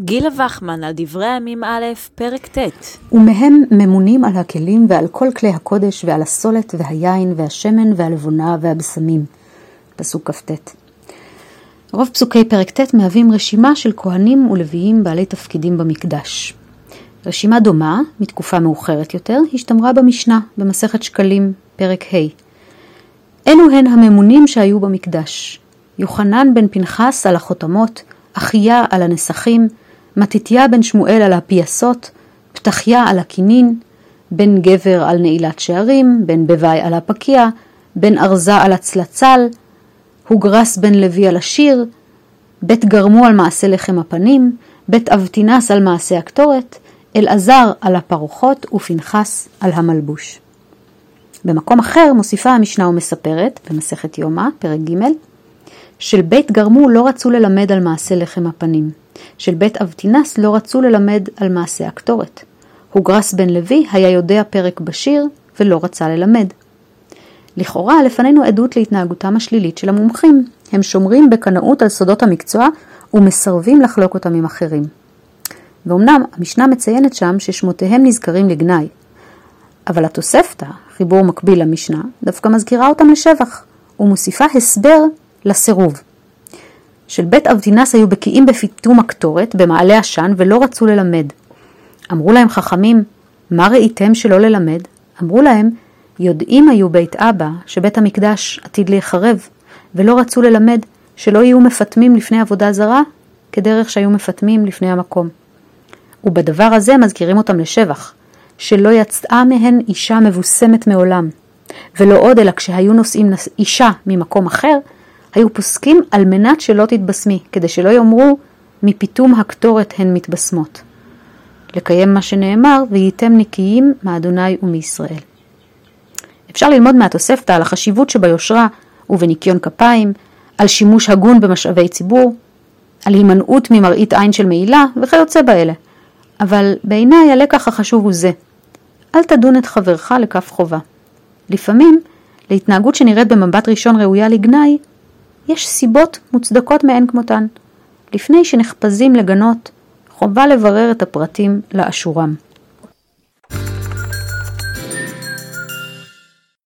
גילה וחמן על דברי הימים א', פרק ט'. ומהם ממונים על הכלים ועל כל כלי הקודש ועל הסולת והיין והשמן והלבונה והבשמים. פסוק כ"ט. רוב פסוקי פרק ט' מהווים רשימה של כהנים ולוויים בעלי תפקידים במקדש. רשימה דומה, מתקופה מאוחרת יותר, השתמרה במשנה, במסכת שקלים, פרק ה'. אלו הן הממונים שהיו במקדש. יוחנן בן פנחס על החותמות, אחיה על הנסכים, מתתיה בן שמואל על הפייסות, פתחיה על הכינין, בן גבר על נעילת שערים, בן בוואי על הפקיע, בן ארזה על הצלצל, הוגרס בן לוי על השיר, בית גרמו על מעשה לחם הפנים, בית אבטינס על מעשה הקטורת, אלעזר על הפרוחות ופנחס על המלבוש. במקום אחר מוסיפה המשנה ומספרת, במסכת יומא, פרק ג', של בית גרמו לא רצו ללמד על מעשה לחם הפנים. של בית אבטינס לא רצו ללמד על מעשה הקטורת. הוגרס בן לוי היה יודע פרק בשיר ולא רצה ללמד. לכאורה לפנינו עדות להתנהגותם השלילית של המומחים. הם שומרים בקנאות על סודות המקצוע ומסרבים לחלוק אותם עם אחרים. ואומנם המשנה מציינת שם ששמותיהם נזכרים לגנאי, אבל התוספתא, חיבור מקביל למשנה, דווקא מזכירה אותם לשבח, ומוסיפה הסבר לסירוב. של בית אבטינס היו בקיאים בפיתום הקטורת במעלה עשן ולא רצו ללמד. אמרו להם חכמים, מה ראיתם שלא ללמד? אמרו להם, יודעים היו בית אבא שבית המקדש עתיד להיחרב, ולא רצו ללמד שלא יהיו מפטמים לפני עבודה זרה, כדרך שהיו מפטמים לפני המקום. ובדבר הזה מזכירים אותם לשבח, שלא יצאה מהן אישה מבוסמת מעולם, ולא עוד אלא כשהיו נושאים אישה ממקום אחר, היו פוסקים על מנת שלא תתבשמי, כדי שלא יאמרו מפיתום הקטורת הן מתבשמות. לקיים מה שנאמר, וייתם נקיים מאדוני ומישראל. אפשר ללמוד מהתוספתא על החשיבות שביושרה ובניקיון כפיים, על שימוש הגון במשאבי ציבור, על הימנעות ממראית עין של מעילה וכיוצא באלה. אבל בעיניי הלקח החשוב הוא זה, אל תדון את חברך לכף חובה. לפעמים, להתנהגות שנראית במבט ראשון ראויה לגנאי, יש סיבות מוצדקות מאין כמותן. לפני שנחפזים לגנות, חובה לברר את הפרטים לאשורם.